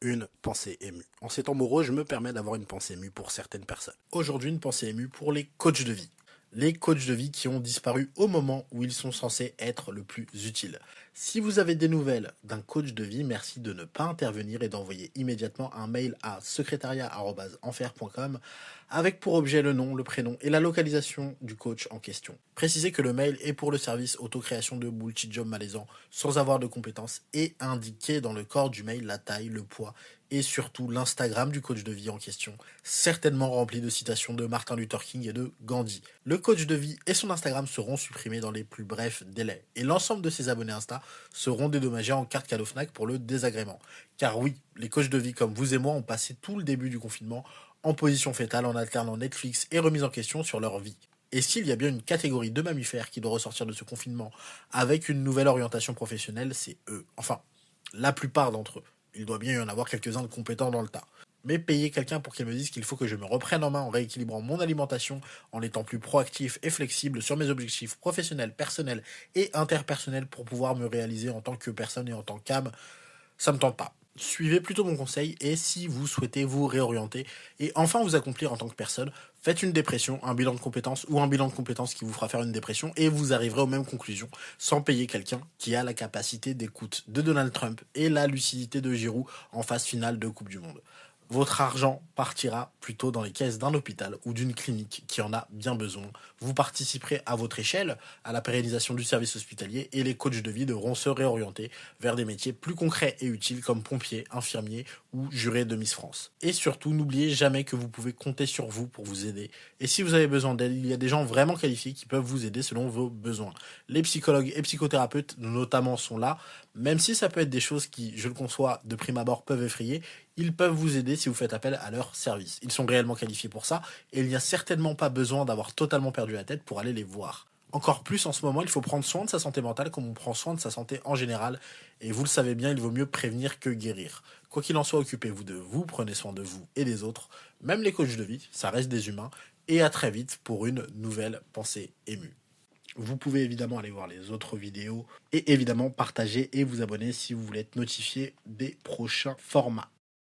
une pensée émue. En ces temps moraux, je me permets d'avoir une pensée émue pour certaines personnes. Aujourd'hui, une pensée émue pour les coachs de vie. Les coachs de vie qui ont disparu au moment où ils sont censés être le plus utiles. Si vous avez des nouvelles d'un coach de vie, merci de ne pas intervenir et d'envoyer immédiatement un mail à secrétariat.enfer.com avec pour objet le nom, le prénom et la localisation du coach en question. Précisez que le mail est pour le service autocréation de bullshit job malaisant sans avoir de compétences et indiquez dans le corps du mail la taille, le poids et surtout l'Instagram du coach de vie en question, certainement rempli de citations de Martin Luther King et de Gandhi. Le coach de vie et son Instagram seront supprimés dans les plus brefs délais et l'ensemble de ses abonnés Insta seront dédommagés en carte cadeau Fnac pour le désagrément. Car oui, les coachs de vie comme vous et moi ont passé tout le début du confinement en position fétale en alternant Netflix et remise en question sur leur vie. Et s'il y a bien une catégorie de mammifères qui doit ressortir de ce confinement avec une nouvelle orientation professionnelle, c'est eux. Enfin, la plupart d'entre eux. Il doit bien y en avoir quelques-uns de compétents dans le tas. Mais payer quelqu'un pour qu'il me dise qu'il faut que je me reprenne en main en rééquilibrant mon alimentation, en étant plus proactif et flexible sur mes objectifs professionnels, personnels et interpersonnels pour pouvoir me réaliser en tant que personne et en tant qu'âme, ça me tente pas suivez plutôt mon conseil et si vous souhaitez vous réorienter et enfin vous accomplir en tant que personne, faites une dépression, un bilan de compétences ou un bilan de compétences qui vous fera faire une dépression et vous arriverez aux mêmes conclusions sans payer quelqu'un qui a la capacité d'écoute de Donald Trump et la lucidité de Giroud en phase finale de Coupe du Monde votre argent partira plutôt dans les caisses d'un hôpital ou d'une clinique qui en a bien besoin. Vous participerez à votre échelle à la pérennisation du service hospitalier et les coachs de vie devront se réorienter vers des métiers plus concrets et utiles comme pompiers, infirmiers ou jurés de Miss France. Et surtout, n'oubliez jamais que vous pouvez compter sur vous pour vous aider. Et si vous avez besoin d'aide, il y a des gens vraiment qualifiés qui peuvent vous aider selon vos besoins. Les psychologues et psychothérapeutes notamment sont là, même si ça peut être des choses qui, je le conçois, de prime abord peuvent effrayer, ils peuvent vous aider si vous faites appel à leur service. Ils sont réellement qualifiés pour ça et il n'y a certainement pas besoin d'avoir totalement perdu la tête pour aller les voir. Encore plus en ce moment, il faut prendre soin de sa santé mentale comme on prend soin de sa santé en général. Et vous le savez bien, il vaut mieux prévenir que guérir. Quoi qu'il en soit, occupez-vous de vous, prenez soin de vous et des autres. Même les coachs de vie, ça reste des humains. Et à très vite pour une nouvelle pensée émue. Vous pouvez évidemment aller voir les autres vidéos et évidemment partager et vous abonner si vous voulez être notifié des prochains formats.